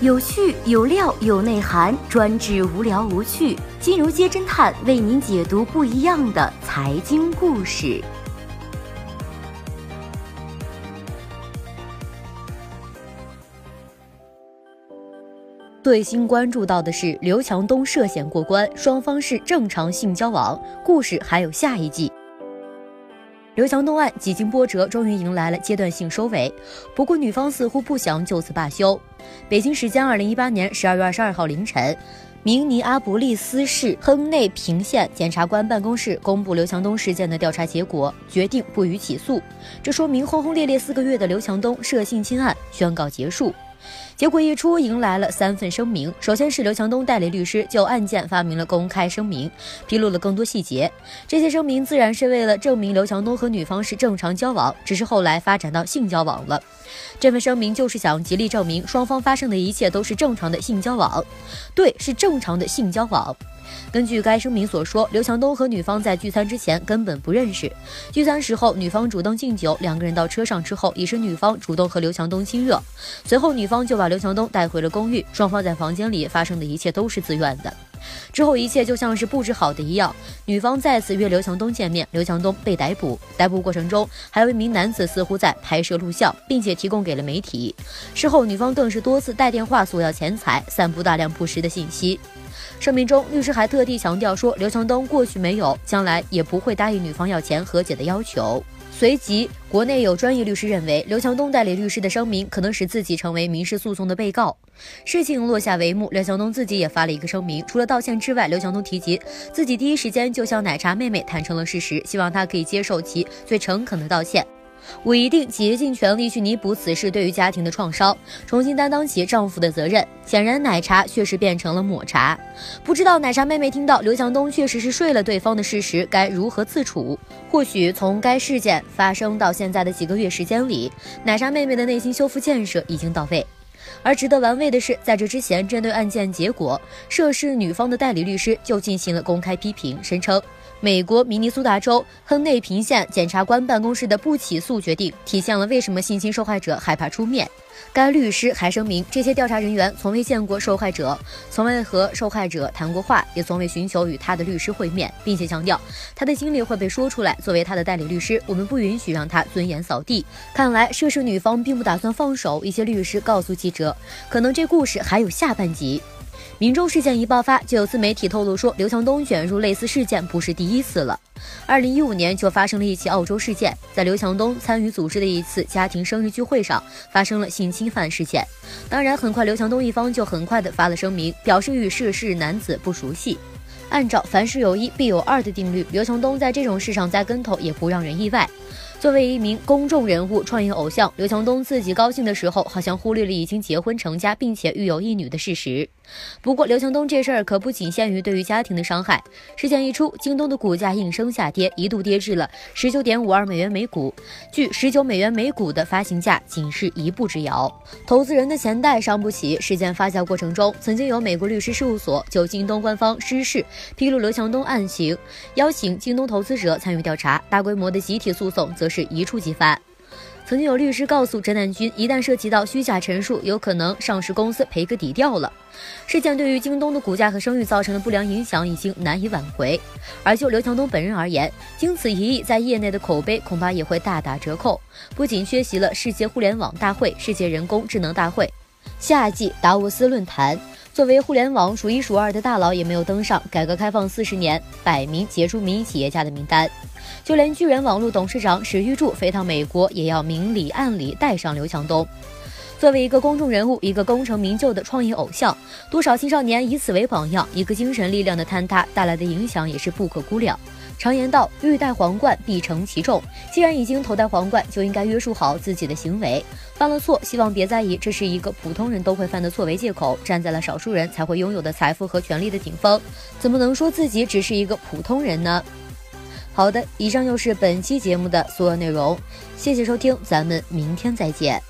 有趣有料有内涵，专治无聊无趣。金融街侦探为您解读不一样的财经故事。最新关注到的是刘强东涉险过关，双方是正常性交往。故事还有下一季。刘强东案几经波折，终于迎来了阶段性收尾。不过，女方似乎不想就此罢休。北京时间二零一八年十二月二十二号凌晨，明尼阿波利斯市亨内平县检察官办公室公布刘强东事件的调查结果，决定不予起诉。这说明轰轰烈烈四个月的刘强东涉性侵案宣告结束。结果一出，迎来了三份声明。首先是刘强东代理律师就案件发明了公开声明，披露了更多细节。这些声明自然是为了证明刘强东和女方是正常交往，只是后来发展到性交往了。这份声明就是想极力证明双方发生的一切都是正常的性交往，对，是正常的性交往。根据该声明所说，刘强东和女方在聚餐之前根本不认识。聚餐时候，女方主动敬酒，两个人到车上之后，已是女方主动和刘强东亲热。随后，女方就把刘强东带回了公寓，双方在房间里发生的一切都是自愿的。之后一切就像是布置好的一样，女方再次约刘强东见面，刘强东被逮捕。逮捕过程中，还有一名男子似乎在拍摄录像，并且提供给了媒体。事后，女方更是多次带电话索要钱财，散布大量不实的信息。声明中，律师还特地强调说，刘强东过去没有，将来也不会答应女方要钱和解的要求。随即，国内有专业律师认为，刘强东代理律师的声明可能使自己成为民事诉讼的被告。事情落下帷幕，刘强东自己也发了一个声明，除了道歉之外，刘强东提及自己第一时间就向奶茶妹妹坦诚了事实，希望她可以接受其最诚恳的道歉。我一定竭尽全力去弥补此事对于家庭的创伤，重新担当起丈夫的责任。显然，奶茶确实变成了抹茶。不知道奶茶妹妹听到刘强东确实是睡了对方的事实，该如何自处？或许从该事件发生到现在的几个月时间里，奶茶妹妹的内心修复建设已经到位。而值得玩味的是，在这之前，针对案件结果，涉事女方的代理律师就进行了公开批评，声称。美国明尼苏达州亨内平县检察官办公室的不起诉决定，体现了为什么性侵受害者害怕出面。该律师还声明，这些调查人员从未见过受害者，从未和受害者谈过话，也从未寻求与他的律师会面，并且强调他的经历会被说出来。作为他的代理律师，我们不允许让他尊严扫地。看来涉事女方并不打算放手。一些律师告诉记者，可能这故事还有下半集。明州事件一爆发，就有自媒体透露说，刘强东卷入类似事件不是第一次了。二零一五年就发生了一起澳洲事件，在刘强东参与组织的一次家庭生日聚会上，发生了性侵犯事件。当然，很快刘强东一方就很快的发了声明，表示与涉事男子不熟悉。按照凡事有一必有二的定律，刘强东在这种事上栽跟头也不让人意外。作为一名公众人物、创业偶像，刘强东自己高兴的时候，好像忽略了已经结婚成家并且育有一女的事实。不过，刘强东这事儿可不仅限于对于家庭的伤害。事件一出，京东的股价应声下跌，一度跌至了十九点五二美元每股，距十九美元每股的发行价仅是一步之遥。投资人的钱袋伤不起。事件发酵过程中，曾经有美国律师事务所就京东官方失事披露刘强东案情，邀请京东投资者参与调查，大规模的集体诉讼则。是一触即发。曾经有律师告诉侦探君，一旦涉及到虚假陈述，有可能上市公司赔个底掉了。事件对于京东的股价和声誉造成的不良影响已经难以挽回。而就刘强东本人而言，经此一役，在业内的口碑恐怕也会大打折扣。不仅缺席了世界互联网大会、世界人工智能大会、夏季达沃斯论坛，作为互联网数一数二的大佬，也没有登上改革开放四十年百名杰出民营企业家的名单。就连巨人网络董事长史玉柱飞到美国，也要明里暗里带上刘强东。作为一个公众人物，一个功成名就的创业偶像，多少青少年以此为榜样，一个精神力量的坍塌带来的影响也是不可估量。常言道，欲戴皇冠，必承其重。既然已经头戴皇冠，就应该约束好自己的行为。犯了错，希望别再以这是一个普通人都会犯的错为借口，站在了少数人才会拥有的财富和权力的顶峰。怎么能说自己只是一个普通人呢？好的，以上就是本期节目的所有内容，谢谢收听，咱们明天再见。